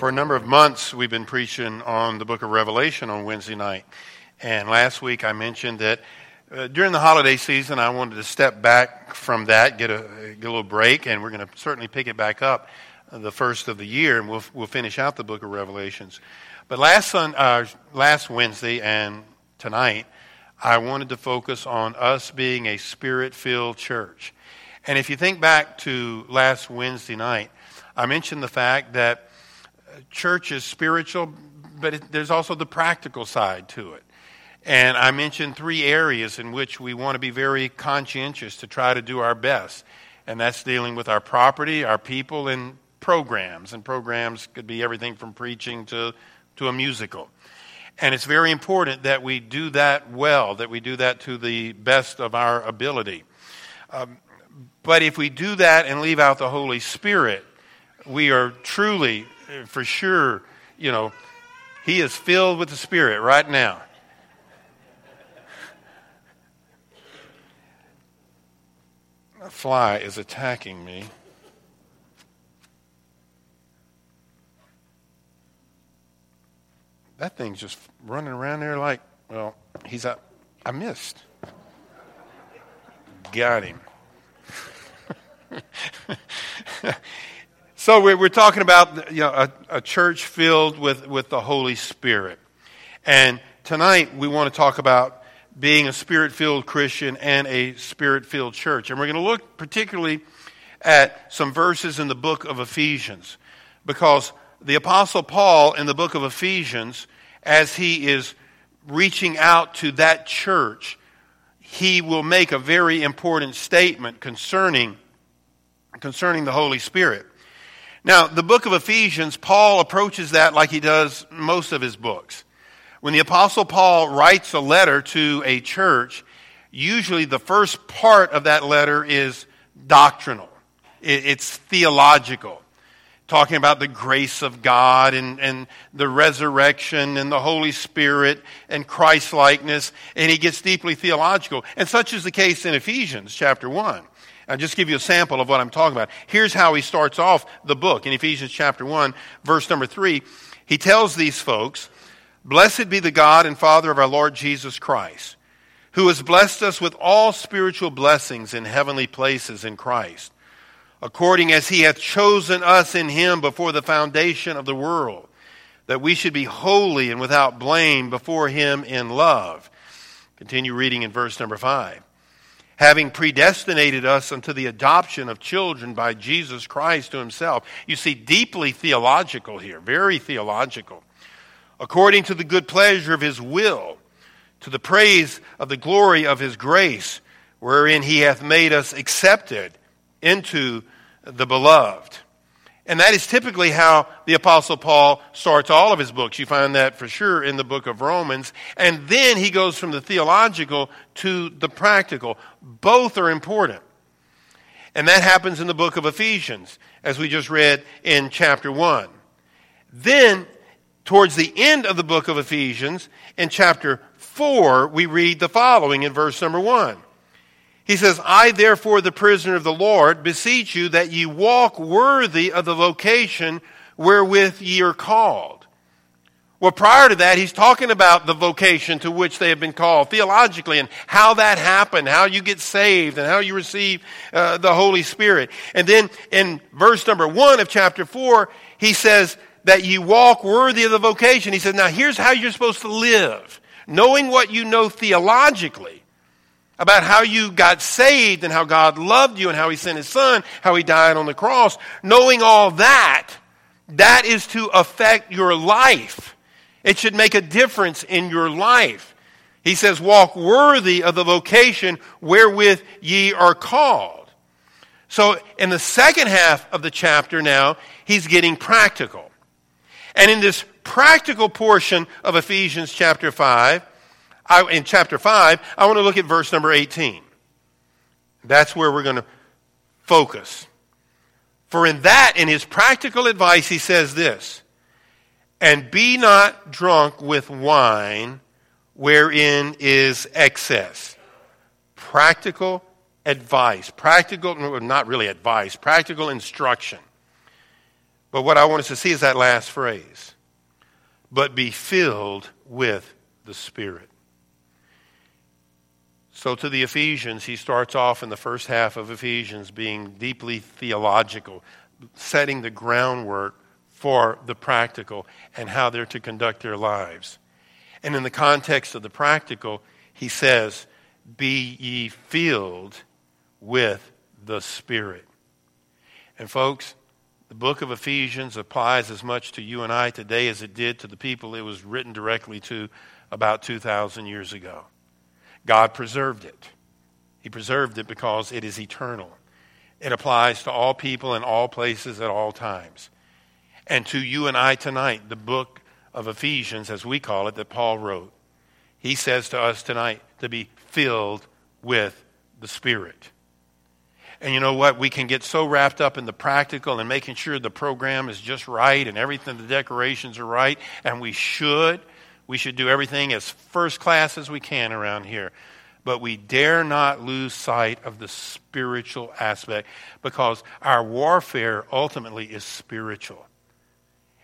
For a number of months, we've been preaching on the book of Revelation on Wednesday night. And last week, I mentioned that uh, during the holiday season, I wanted to step back from that, get a, get a little break, and we're going to certainly pick it back up the first of the year, and we'll, we'll finish out the book of Revelations. But last, sun, uh, last Wednesday and tonight, I wanted to focus on us being a spirit filled church. And if you think back to last Wednesday night, I mentioned the fact that church is spiritual, but it, there's also the practical side to it. And I mentioned three areas in which we want to be very conscientious to try to do our best. And that's dealing with our property, our people, and programs. And programs could be everything from preaching to, to a musical. And it's very important that we do that well, that we do that to the best of our ability. Um, but if we do that and leave out the Holy Spirit, we are truly for sure, you know, he is filled with the Spirit right now. A fly is attacking me. That thing's just running around there like, well, he's up. I missed. Got him. So we're, talking about you know, a, a church filled with, with the Holy Spirit. And tonight we want to talk about being a spirit filled Christian and a spirit filled church. And we're going to look particularly at some verses in the book of Ephesians. Because the Apostle Paul in the book of Ephesians, as he is reaching out to that church, he will make a very important statement concerning, concerning the Holy Spirit. Now, the book of Ephesians, Paul approaches that like he does most of his books. When the Apostle Paul writes a letter to a church, usually the first part of that letter is doctrinal, it's theological, talking about the grace of God and, and the resurrection and the Holy Spirit and Christ likeness, and he gets deeply theological. And such is the case in Ephesians chapter 1. I'll just give you a sample of what I'm talking about. Here's how he starts off the book in Ephesians chapter 1, verse number 3. He tells these folks, Blessed be the God and Father of our Lord Jesus Christ, who has blessed us with all spiritual blessings in heavenly places in Christ, according as he hath chosen us in him before the foundation of the world, that we should be holy and without blame before him in love. Continue reading in verse number 5 having predestinated us unto the adoption of children by Jesus Christ to himself. You see, deeply theological here, very theological. According to the good pleasure of his will, to the praise of the glory of his grace, wherein he hath made us accepted into the beloved. And that is typically how the Apostle Paul starts all of his books. You find that for sure in the book of Romans. And then he goes from the theological to the practical. Both are important. And that happens in the book of Ephesians, as we just read in chapter 1. Then, towards the end of the book of Ephesians, in chapter 4, we read the following in verse number 1. He says, I therefore, the prisoner of the Lord, beseech you that ye walk worthy of the vocation wherewith ye are called. Well, prior to that, he's talking about the vocation to which they have been called theologically and how that happened, how you get saved, and how you receive uh, the Holy Spirit. And then in verse number one of chapter four, he says that you walk worthy of the vocation. He says, now here's how you're supposed to live. Knowing what you know theologically, about how you got saved and how God loved you and how He sent His Son, how He died on the cross, knowing all that, that is to affect your life. It should make a difference in your life. He says, walk worthy of the vocation wherewith ye are called. So in the second half of the chapter now, he's getting practical. And in this practical portion of Ephesians chapter 5, I, in chapter 5, I want to look at verse number 18. That's where we're going to focus. For in that, in his practical advice, he says this And be not drunk with wine wherein is excess. Practical advice. Practical, not really advice, practical instruction. But what I want us to see is that last phrase. But be filled with the Spirit. So, to the Ephesians, he starts off in the first half of Ephesians being deeply theological, setting the groundwork for the practical and how they're to conduct their lives. And in the context of the practical, he says, Be ye filled with the Spirit. And, folks, the book of Ephesians applies as much to you and I today as it did to the people it was written directly to about 2,000 years ago. God preserved it. He preserved it because it is eternal. It applies to all people in all places at all times. And to you and I tonight, the book of Ephesians, as we call it, that Paul wrote, he says to us tonight to be filled with the Spirit. And you know what? We can get so wrapped up in the practical and making sure the program is just right and everything, the decorations are right, and we should. We should do everything as first class as we can around here. But we dare not lose sight of the spiritual aspect because our warfare ultimately is spiritual.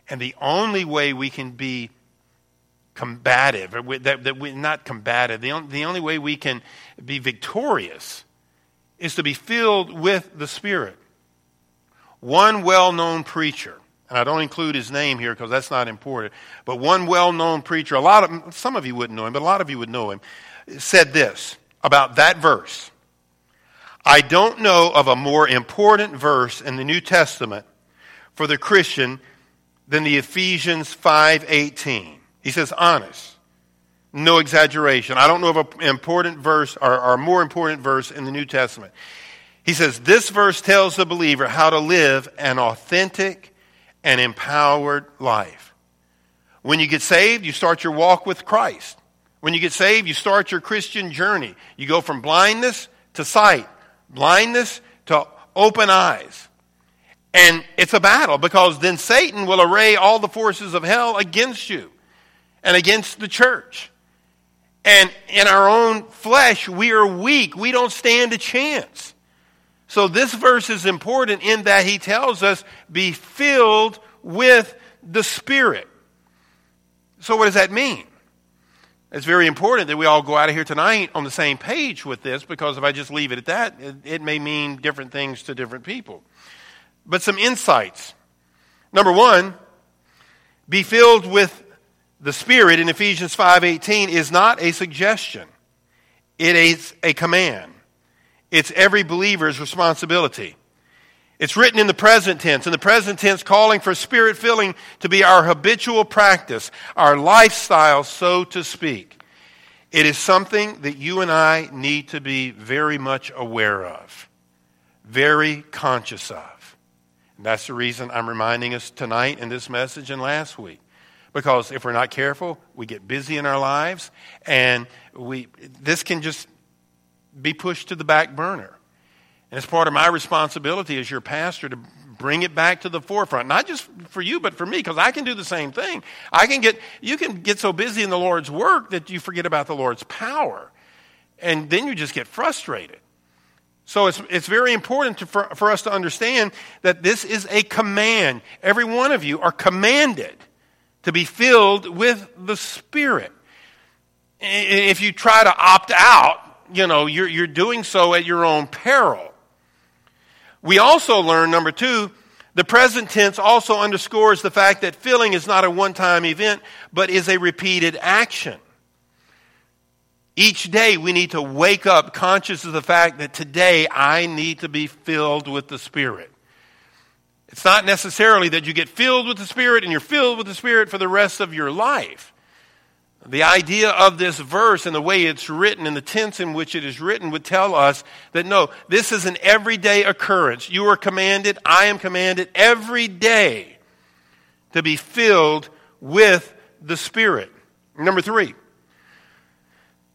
And the only way we can be combative, that, that we, not combative, the, the only way we can be victorious is to be filled with the Spirit. One well known preacher and I don't include his name here because that's not important. But one well-known preacher, a lot of some of you wouldn't know him, but a lot of you would know him, said this about that verse. I don't know of a more important verse in the New Testament for the Christian than the Ephesians 5:18. He says honest. No exaggeration. I don't know of an important verse or, or more important verse in the New Testament. He says this verse tells the believer how to live an authentic and empowered life. When you get saved, you start your walk with Christ. When you get saved, you start your Christian journey. You go from blindness to sight, blindness to open eyes. And it's a battle because then Satan will array all the forces of hell against you and against the church. And in our own flesh, we are weak. We don't stand a chance. So this verse is important in that he tells us, be filled with the Spirit. So what does that mean? It's very important that we all go out of here tonight on the same page with this because if I just leave it at that, it, it may mean different things to different people. But some insights. Number one, be filled with the Spirit in Ephesians 5.18 is not a suggestion. It is a command. It's every believer's responsibility. It's written in the present tense. In the present tense, calling for spirit filling to be our habitual practice, our lifestyle, so to speak. It is something that you and I need to be very much aware of, very conscious of. And that's the reason I'm reminding us tonight in this message and last week. Because if we're not careful, we get busy in our lives, and we, this can just be pushed to the back burner. And it's part of my responsibility as your pastor to bring it back to the forefront. Not just for you, but for me, because I can do the same thing. I can get, you can get so busy in the Lord's work that you forget about the Lord's power. And then you just get frustrated. So it's, it's very important to, for, for us to understand that this is a command. Every one of you are commanded to be filled with the Spirit. If you try to opt out, you know, you're, you're doing so at your own peril. We also learn, number two, the present tense also underscores the fact that filling is not a one time event, but is a repeated action. Each day we need to wake up conscious of the fact that today I need to be filled with the Spirit. It's not necessarily that you get filled with the Spirit and you're filled with the Spirit for the rest of your life. The idea of this verse and the way it's written and the tense in which it is written would tell us that no, this is an everyday occurrence. You are commanded, I am commanded every day to be filled with the Spirit. Number three,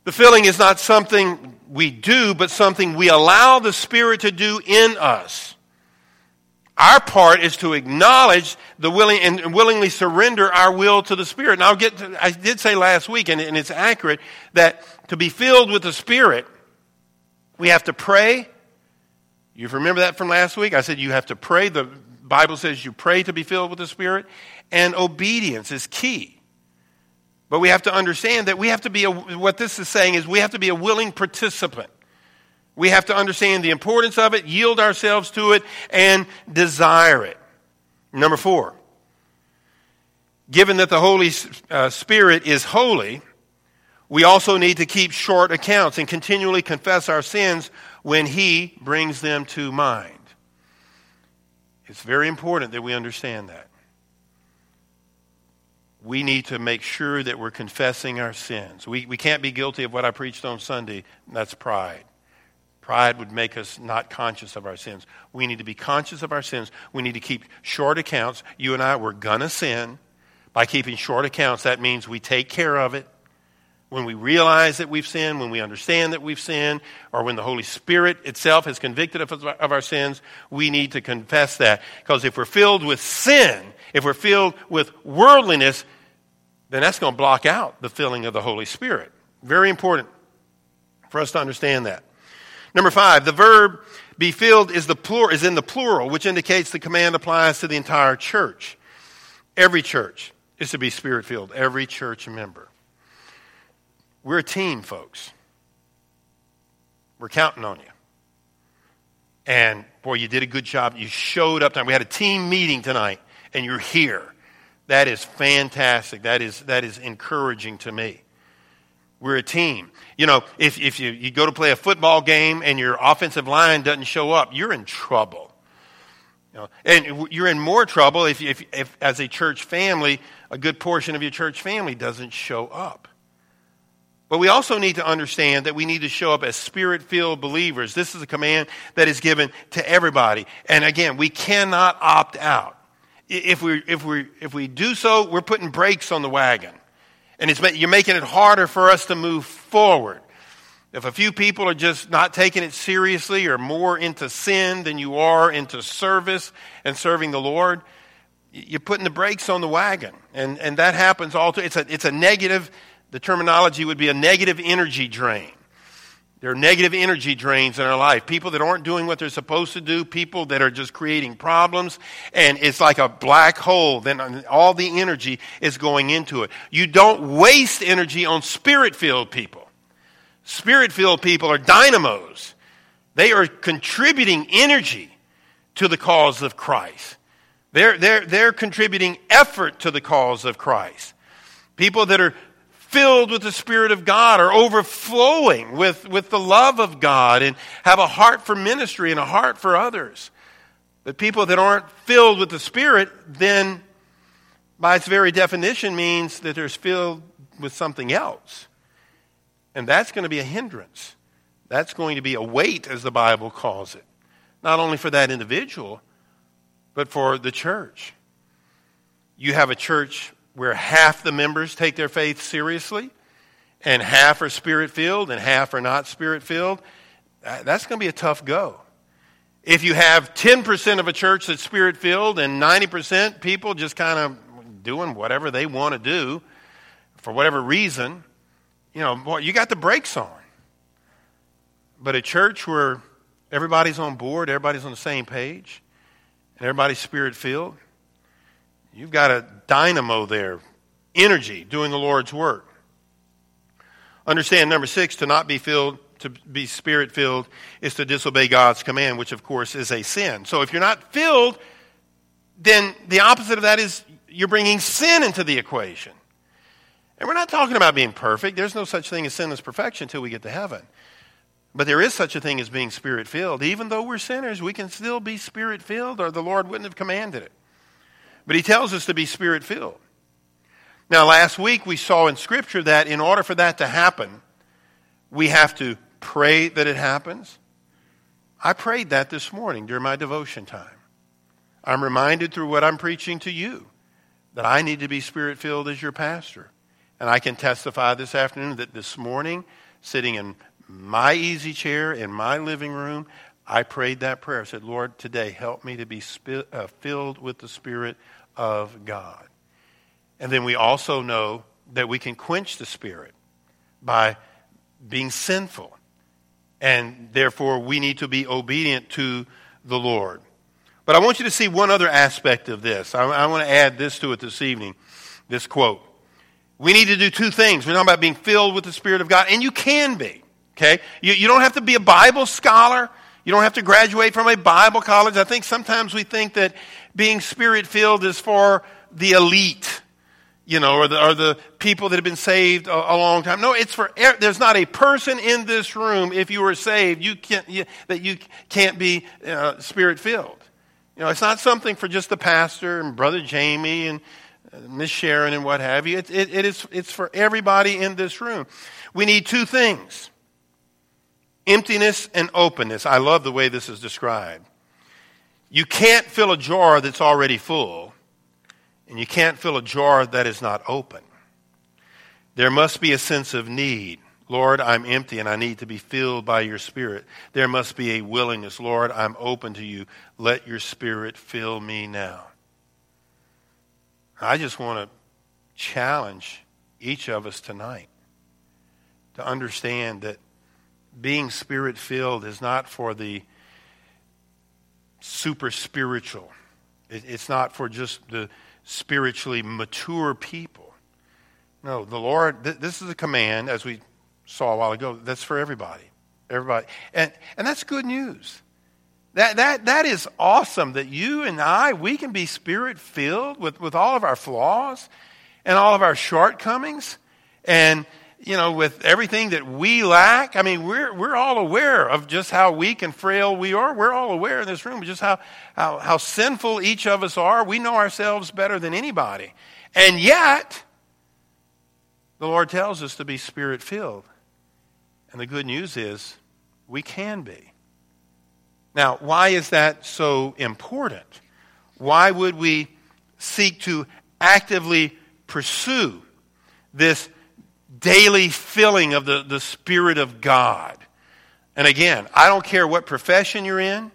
the filling is not something we do, but something we allow the Spirit to do in us. Our part is to acknowledge the willing and willingly surrender our will to the Spirit. And I'll get to, I did say last week, and, it's accurate, that to be filled with the Spirit, we have to pray. You remember that from last week? I said you have to pray. The Bible says you pray to be filled with the Spirit, and obedience is key. But we have to understand that we have to be, a, what this is saying is we have to be a willing participant. We have to understand the importance of it, yield ourselves to it, and desire it. Number four, given that the Holy uh, Spirit is holy, we also need to keep short accounts and continually confess our sins when He brings them to mind. It's very important that we understand that. We need to make sure that we're confessing our sins. We, we can't be guilty of what I preached on Sunday. That's pride. Pride would make us not conscious of our sins. We need to be conscious of our sins. We need to keep short accounts. You and I, we're going to sin. By keeping short accounts, that means we take care of it. When we realize that we've sinned, when we understand that we've sinned, or when the Holy Spirit itself has convicted us of our sins, we need to confess that. Because if we're filled with sin, if we're filled with worldliness, then that's going to block out the filling of the Holy Spirit. Very important for us to understand that. Number five, the verb be filled is, the plur- is in the plural, which indicates the command applies to the entire church. Every church is to be spirit filled, every church member. We're a team, folks. We're counting on you. And boy, you did a good job. You showed up tonight. We had a team meeting tonight, and you're here. That is fantastic. That is, that is encouraging to me. We're a team. You know, if, if you, you go to play a football game and your offensive line doesn't show up, you're in trouble. You know, and you're in more trouble if, if, if, as a church family, a good portion of your church family doesn't show up. But we also need to understand that we need to show up as spirit filled believers. This is a command that is given to everybody. And again, we cannot opt out. If we, if we, if we do so, we're putting brakes on the wagon. And you're making it harder for us to move forward. If a few people are just not taking it seriously or more into sin than you are into service and serving the Lord, you're putting the brakes on the wagon. And, and that happens all too. It's a, it's a negative, the terminology would be a negative energy drain. There are negative energy drains in our life. People that aren't doing what they're supposed to do, people that are just creating problems, and it's like a black hole. Then all the energy is going into it. You don't waste energy on spirit filled people. Spirit filled people are dynamos, they are contributing energy to the cause of Christ. They're, they're, they're contributing effort to the cause of Christ. People that are filled with the Spirit of God or overflowing with, with the love of God and have a heart for ministry and a heart for others. But people that aren't filled with the Spirit, then by its very definition means that they're filled with something else. And that's going to be a hindrance. That's going to be a weight, as the Bible calls it. Not only for that individual, but for the church. You have a church where half the members take their faith seriously and half are spirit filled and half are not spirit filled, uh, that's going to be a tough go. If you have 10% of a church that's spirit filled and 90% people just kind of doing whatever they want to do for whatever reason, you know, boy, you got the brakes on. But a church where everybody's on board, everybody's on the same page, and everybody's spirit filled, You've got a dynamo there, energy doing the Lord's work. Understand number six, to not be filled, to be spirit filled, is to disobey God's command, which of course is a sin. So if you're not filled, then the opposite of that is you're bringing sin into the equation. And we're not talking about being perfect. There's no such thing as sinless perfection until we get to heaven. But there is such a thing as being spirit filled. Even though we're sinners, we can still be spirit filled, or the Lord wouldn't have commanded it. But he tells us to be spirit filled. Now, last week we saw in Scripture that in order for that to happen, we have to pray that it happens. I prayed that this morning during my devotion time. I'm reminded through what I'm preaching to you that I need to be spirit filled as your pastor. And I can testify this afternoon that this morning, sitting in my easy chair in my living room, I prayed that prayer. I said, Lord, today help me to be uh, filled with the Spirit of God. And then we also know that we can quench the Spirit by being sinful. And therefore, we need to be obedient to the Lord. But But I want you to see one other aspect of this. I, I want to add this to it this evening this quote. We need to do two things. We're talking about being filled with the Spirit of God, and you can be. Okay? You, you don't have to be a Bible scholar. You don't have to graduate from a Bible college. I think sometimes we think that being spirit filled is for the elite, you know, or the, or the people that have been saved a, a long time. No, it's for, there's not a person in this room, if you were saved, you can't, you, that you can't be uh, spirit filled. You know, it's not something for just the pastor and Brother Jamie and uh, Miss Sharon and what have you. It, it, it is, it's for everybody in this room. We need two things emptiness and openness. I love the way this is described. You can't fill a jar that's already full, and you can't fill a jar that is not open. There must be a sense of need. Lord, I'm empty and I need to be filled by your Spirit. There must be a willingness. Lord, I'm open to you. Let your Spirit fill me now. I just want to challenge each of us tonight to understand that being spirit filled is not for the super spiritual, it's not for just the spiritually mature people. No, the Lord, this is a command, as we saw a while ago, that's for everybody. Everybody. And, and that's good news. That, that, that is awesome that you and I, we can be spirit filled with, with all of our flaws and all of our shortcomings. And you know, with everything that we lack. I mean, we're, we're all aware of just how weak and frail we are. We're all aware in this room just how, how, how sinful each of us are. We know ourselves better than anybody. And yet, the Lord tells us to be spirit filled. And the good news is, we can be. Now, why is that so important? Why would we seek to actively pursue this daily filling of the, the Spirit of God. And again, I don't care what profession you're in,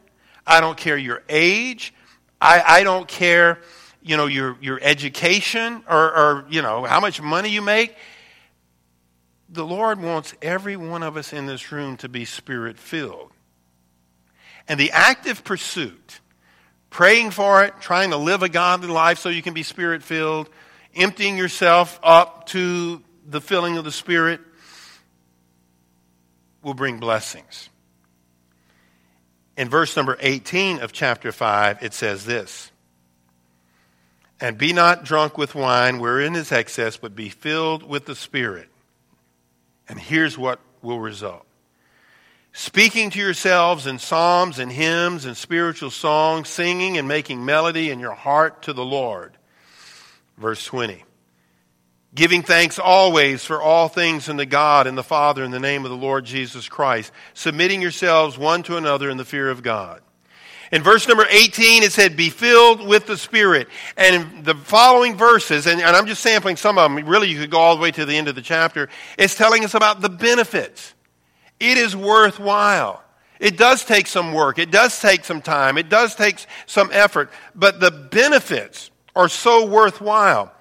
I don't care your age, I, I don't care, you know, your, your education or, or, you know, how much money you make. The Lord wants every one of us in this room to be spirit filled. And the active pursuit, praying for it, trying to live a godly life so you can be spirit filled, emptying yourself up to the filling of the Spirit will bring blessings. In verse number 18 of chapter 5, it says this And be not drunk with wine wherein is excess, but be filled with the Spirit. And here's what will result speaking to yourselves in psalms and hymns and spiritual songs, singing and making melody in your heart to the Lord. Verse 20 giving thanks always for all things unto God and the Father in the name of the Lord Jesus Christ, submitting yourselves one to another in the fear of God. In verse number 18, it said, Be filled with the Spirit. And in the following verses, and, and, I'm just sampling some of them, really, you could go all the way to the end of the chapter, it's telling us about the benefits. It is worthwhile. It does take some work, it does take some time, it does take some effort, but the benefits are so worthwhile.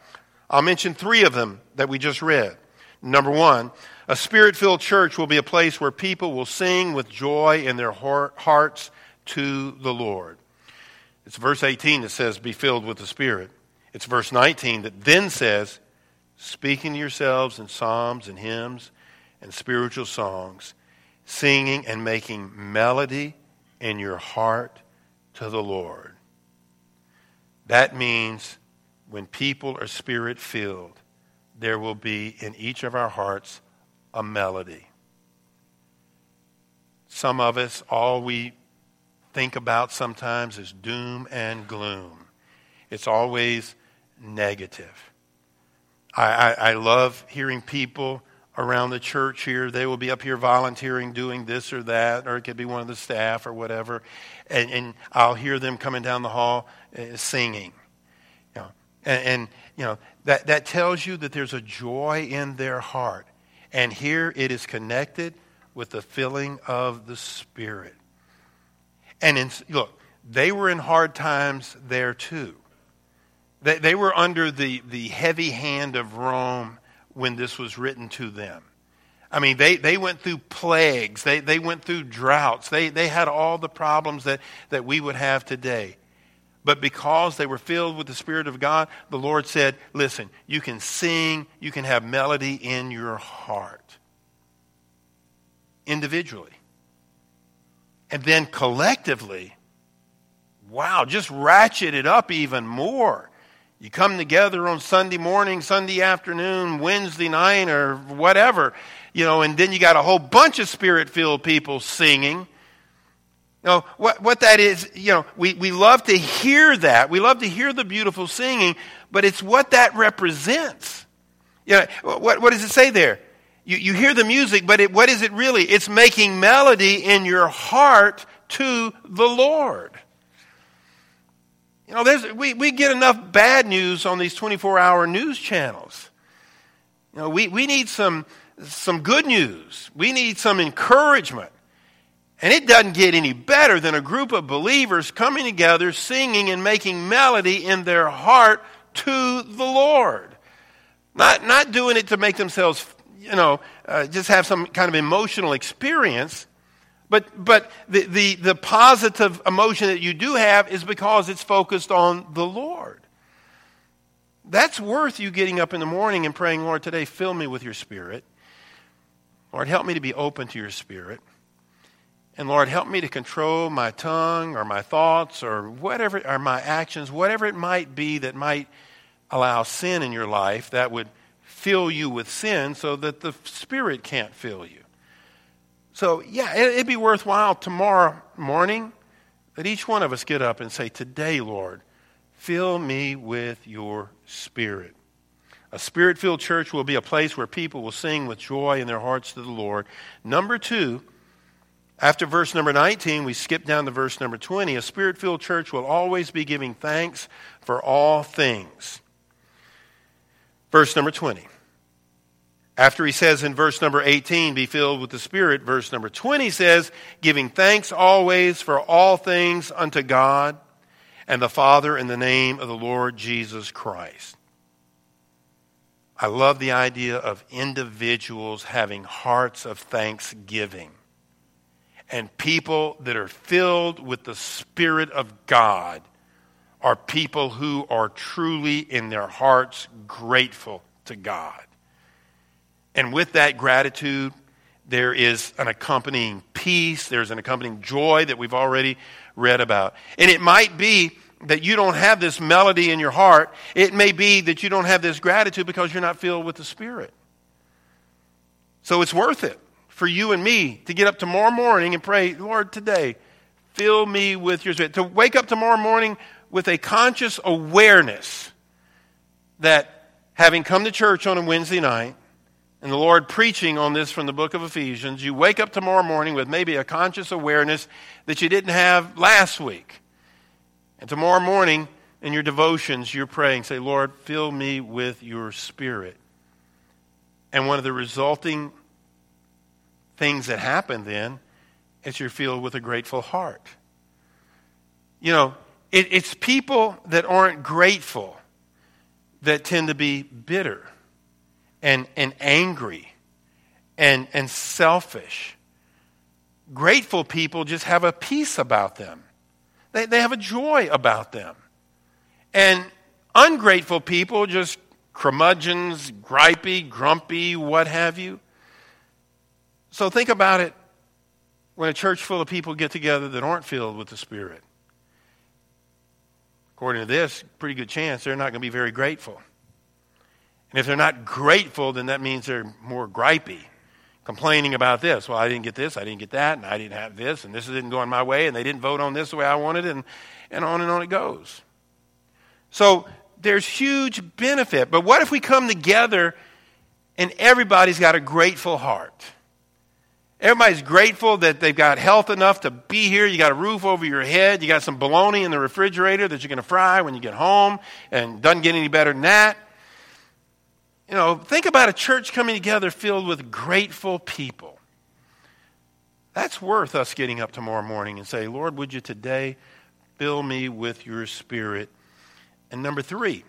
I'll mention three of them that we just read. Number one, a spirit filled church will be a place where people will sing with joy in their hearts to the Lord. It's verse 18 that says, Be filled with the Spirit. It's verse 19 that then says, Speaking to yourselves in psalms and hymns and spiritual songs, singing and making melody in your heart to the Lord. That means when people are spirit filled, there will be in each of our hearts a melody. Some of us, all we think about sometimes is doom and gloom. It's always negative. I, I, I, love hearing people around the church here. They will be up here volunteering, doing this or that, or it could be one of the staff or whatever. And, and I'll hear them coming down the hall uh, singing. And, and, you know, that, that tells you that there's a joy in their heart. And here it is connected with the filling of the Spirit. And in, look, they were in hard times there too. They, they were under the, the heavy hand of Rome when this was written to them. I mean, they, they went through plagues, they, they went through droughts, they, they had all the problems that, that we would have today. But because they were filled with the Spirit of God, the Lord said, Listen, you can sing, you can have melody in your heart individually. And then collectively, wow, just ratchet it up even more. You come together on Sunday morning, Sunday afternoon, Wednesday night, or whatever, you know, and then you got a whole bunch of spirit filled people singing. Know, what, what that is, you know, we, we love to hear that. We love to hear the beautiful singing, but it's what that represents. You know, what, what does it say there? You, you hear the music, but it, what is it really? It's making melody in your heart to the Lord. You know, there's, we, we get enough bad news on these 24 hour news channels. You know, we, we need some, some good news. We need some encouragement. And it doesn't get any better than a group of believers coming together, singing and making melody in their heart to the Lord. Not, not doing it to make themselves, you know, uh, just have some kind of emotional experience, but, but the, the, the positive emotion that you do have is because it's focused on the Lord. That's worth you getting up in the morning and praying, Lord, today fill me with your spirit. Lord, help me to be open to your spirit. And Lord, help me to control my tongue or my thoughts or whatever, or my actions, whatever it might be that might allow sin in your life that would fill you with sin so that the Spirit can't fill you. So, yeah, it'd be worthwhile tomorrow morning that each one of us get up and say, Today, Lord, fill me with your Spirit. A spirit filled church will be a place where people will sing with joy in their hearts to the Lord. Number two, after verse number 19, we skip down to verse number 20. A spirit filled church will always be giving thanks for all things. Verse number 20. After he says in verse number 18, be filled with the Spirit, verse number 20 says, giving thanks always for all things unto God and the Father in the name of the Lord Jesus Christ. I love the idea of individuals having hearts of thanksgiving and people that are filled with the Spirit of God are people who are truly in their hearts grateful to God. And with that gratitude, there is an accompanying peace, there's an accompanying joy that we've already read about. And it might be that you don't have this melody in your heart. It may be that you don't have this gratitude because you're not filled with the Spirit. So it's worth it for you and me to get up tomorrow morning and pray, Lord, today, fill me with your Spirit. To wake up tomorrow morning with a conscious awareness that having come to church on a Wednesday night, and the Lord preaching on this from the book of Ephesians, you wake up tomorrow morning with maybe a conscious awareness that you didn't have last week. And tomorrow morning, in your devotions, you're praying, say, Lord, fill me with your spirit. And one of the resulting things that happen then is you're filled with a grateful heart. You know, it, it's people that aren't grateful that tend to be bitter and, and angry and, and selfish. Grateful people just have a peace about them, they, they have a joy about them. And ungrateful people just curmudgeons, gripey, grumpy, what have you. So think about it when a church full of people get together that aren't filled with the Spirit. According to this, pretty good chance they're not going to be very grateful. And if they're not grateful, then that means they're more gripey, complaining about this. Well, I didn't get this, I didn't get that, and I didn't have this, and this didn't go on my way, and they didn't vote on this the way I wanted, and, and on and on it goes. So there's huge benefit. But what if we come together and everybody's got a grateful heart? Everybody's grateful that they've got health enough to be here. You got a roof over your head. You got some bologna in the refrigerator that you're going to fry when you get home, and doesn't get any better than that. You know, think about a church coming together filled with grateful people. That's worth us getting up tomorrow morning and say, Lord, would you today fill me with your spirit? And number three,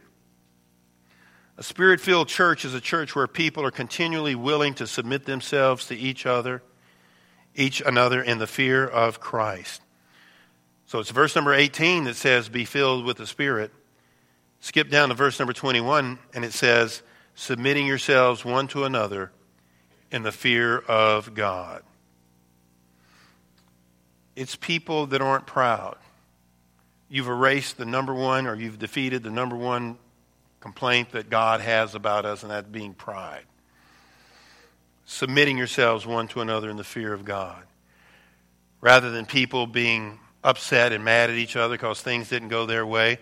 a spirit filled church is a church where people are continually willing to submit themselves to each other, each another in the fear of Christ. So it's verse number 18 that says, Be filled with the Spirit. Skip down to verse number 21, and it says, Submitting yourselves one to another in the fear of God. It's people that aren't proud. You've erased the number one, or you've defeated the number one complaint that God has about us, and that being pride. Submitting yourselves one to another in the fear of God. Rather than people being upset and mad at each other because things didn't go their way.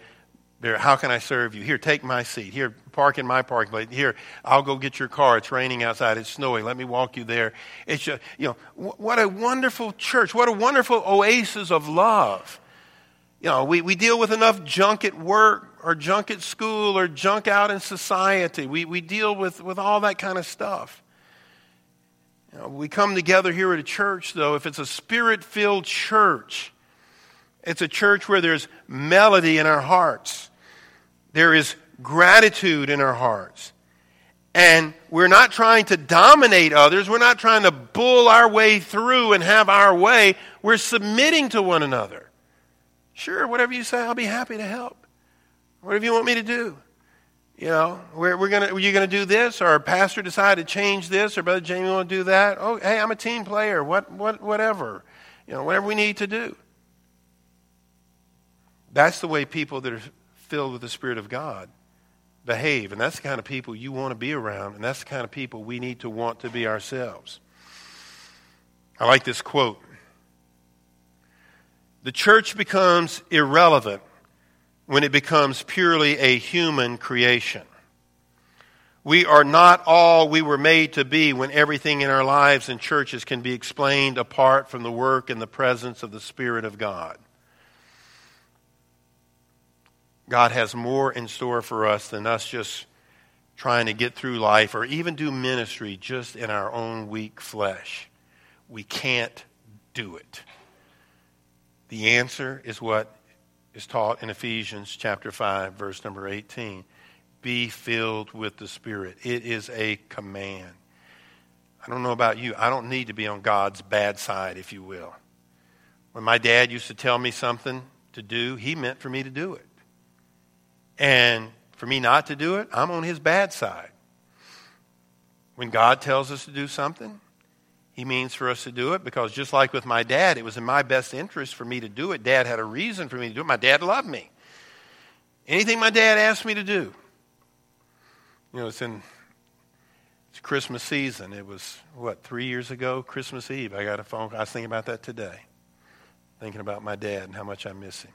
They're, how can I serve you? Here, take my seat. Here, park in my parking place. Here, I'll go get your car. It's raining outside. It's snowing. Let me walk you there. It's just, you know, what a wonderful church. What a wonderful oasis of love. You know, we, we deal with enough junk at work or junk at school or junk out in society. We, we deal with, with all that kind of stuff. You know, we come together here at a church, though, if it's a spirit filled church, it's a church where there's melody in our hearts, there is gratitude in our hearts. And we're not trying to dominate others. We're not trying to bull our way through and have our way. We're submitting to one another. Sure, whatever you say, I'll be happy to help. Whatever you want me to do. You know, we're, we're gonna, you going to do this? Or our pastor decided to change this? Or Brother Jamie want to do that? Oh, hey, I'm a team player. What, what, whatever. You know, whatever we need to do. That's the way people that are filled with the Spirit of God behave. And that's the kind of people you want to be around. And that's the kind of people we need to want to be ourselves. I like this quote The church becomes irrelevant when it becomes purely a human creation. We are not all we were made to be when everything in our lives and churches can be explained apart from the work and the presence of the Spirit of God. God has more in store for us than us just trying to get through life or even do ministry just in our own weak flesh. We can't do it. The answer is what is taught in Ephesians chapter 5 verse number 18. Be filled with the Spirit. It is a command. I don't know about you. I don't need to be on God's bad side, if you will. When my dad used to tell me something to do, he meant for me to do it. And for me not to do it, I'm on his bad side. When God tells us to do something, he means for us to do it because just like with my dad, it was in my best interest for me to do it. Dad had a reason for me to do it. My dad loved me. Anything my dad asked me to do. You know, it's in it's Christmas season. It was, what, three years ago, Christmas Eve. I got a phone call. I was thinking about that today. Thinking about my dad and how much I miss him.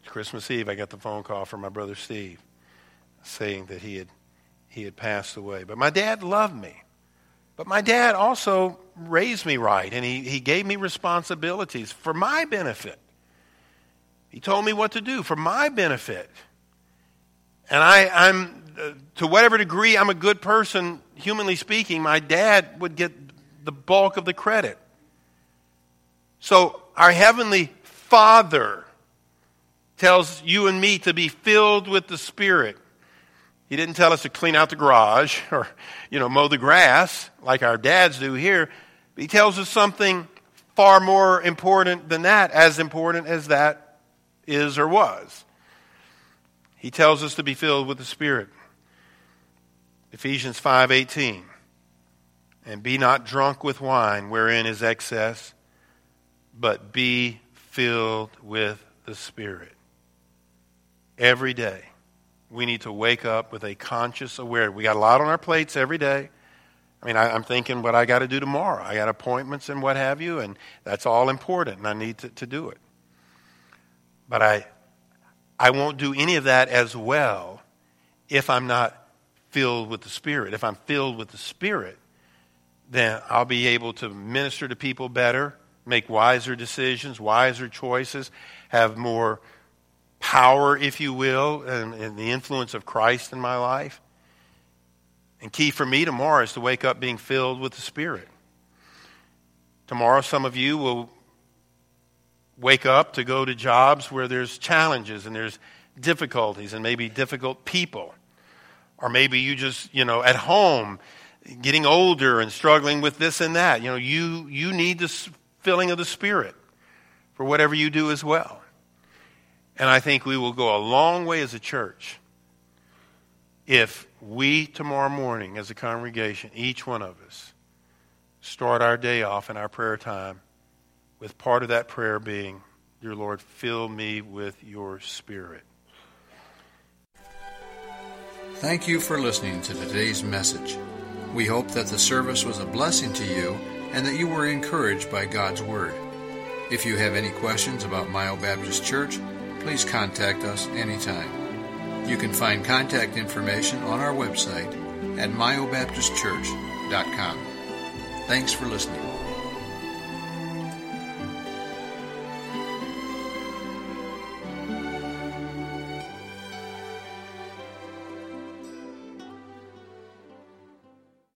It's Christmas Eve, I got the phone call from my brother Steve saying that he had, he had passed away. But my dad loved me. But my dad also raised me right, and he, he gave me responsibilities for my benefit. He told me what to do for my benefit. And I, I'm, uh, to whatever degree I'm a good person, humanly speaking, my dad would get the bulk of the credit. So, our Heavenly Father tells you and me to be filled with the Spirit. He didn't tell us to clean out the garage or, you know, mow the grass like our dads do here. He tells us something far more important than that, as important as that is or was. He tells us to be filled with the Spirit. Ephesians 5:18. And be not drunk with wine wherein is excess, but be filled with the Spirit every day. We need to wake up with a conscious awareness. We got a lot on our plates every day. I mean, I, am thinking what I got to do tomorrow. I got appointments and what have you, and that's all important, and I need to, to do it. But I, I won't do any of that as well if I'm not filled with the Spirit. If I'm filled with the Spirit, then I'll be able to minister to people better, make wiser decisions, wiser choices, have more power, if you will, and, and, the influence of Christ in my life. And key for me tomorrow is to wake up being filled with the Spirit. Tomorrow, some of you will wake up to go to jobs where there's challenges and there's difficulties and maybe difficult people. Or maybe you just, you know, at home, getting older and struggling with this and that. You know, you, you need this filling of the Spirit for whatever you do as well. And I think we will go a long way as a church if we tomorrow morning, as a congregation, each one of us, start our day off in our prayer time with part of that prayer being, Dear Lord, fill me with your spirit. Thank you for listening to today's message. We hope that the service was a blessing to you and that you were encouraged by God's Word. If you have any questions about Myo Baptist Church, please contact us anytime. You can find contact information on our website at myobaptistchurch.com. Thanks for listening.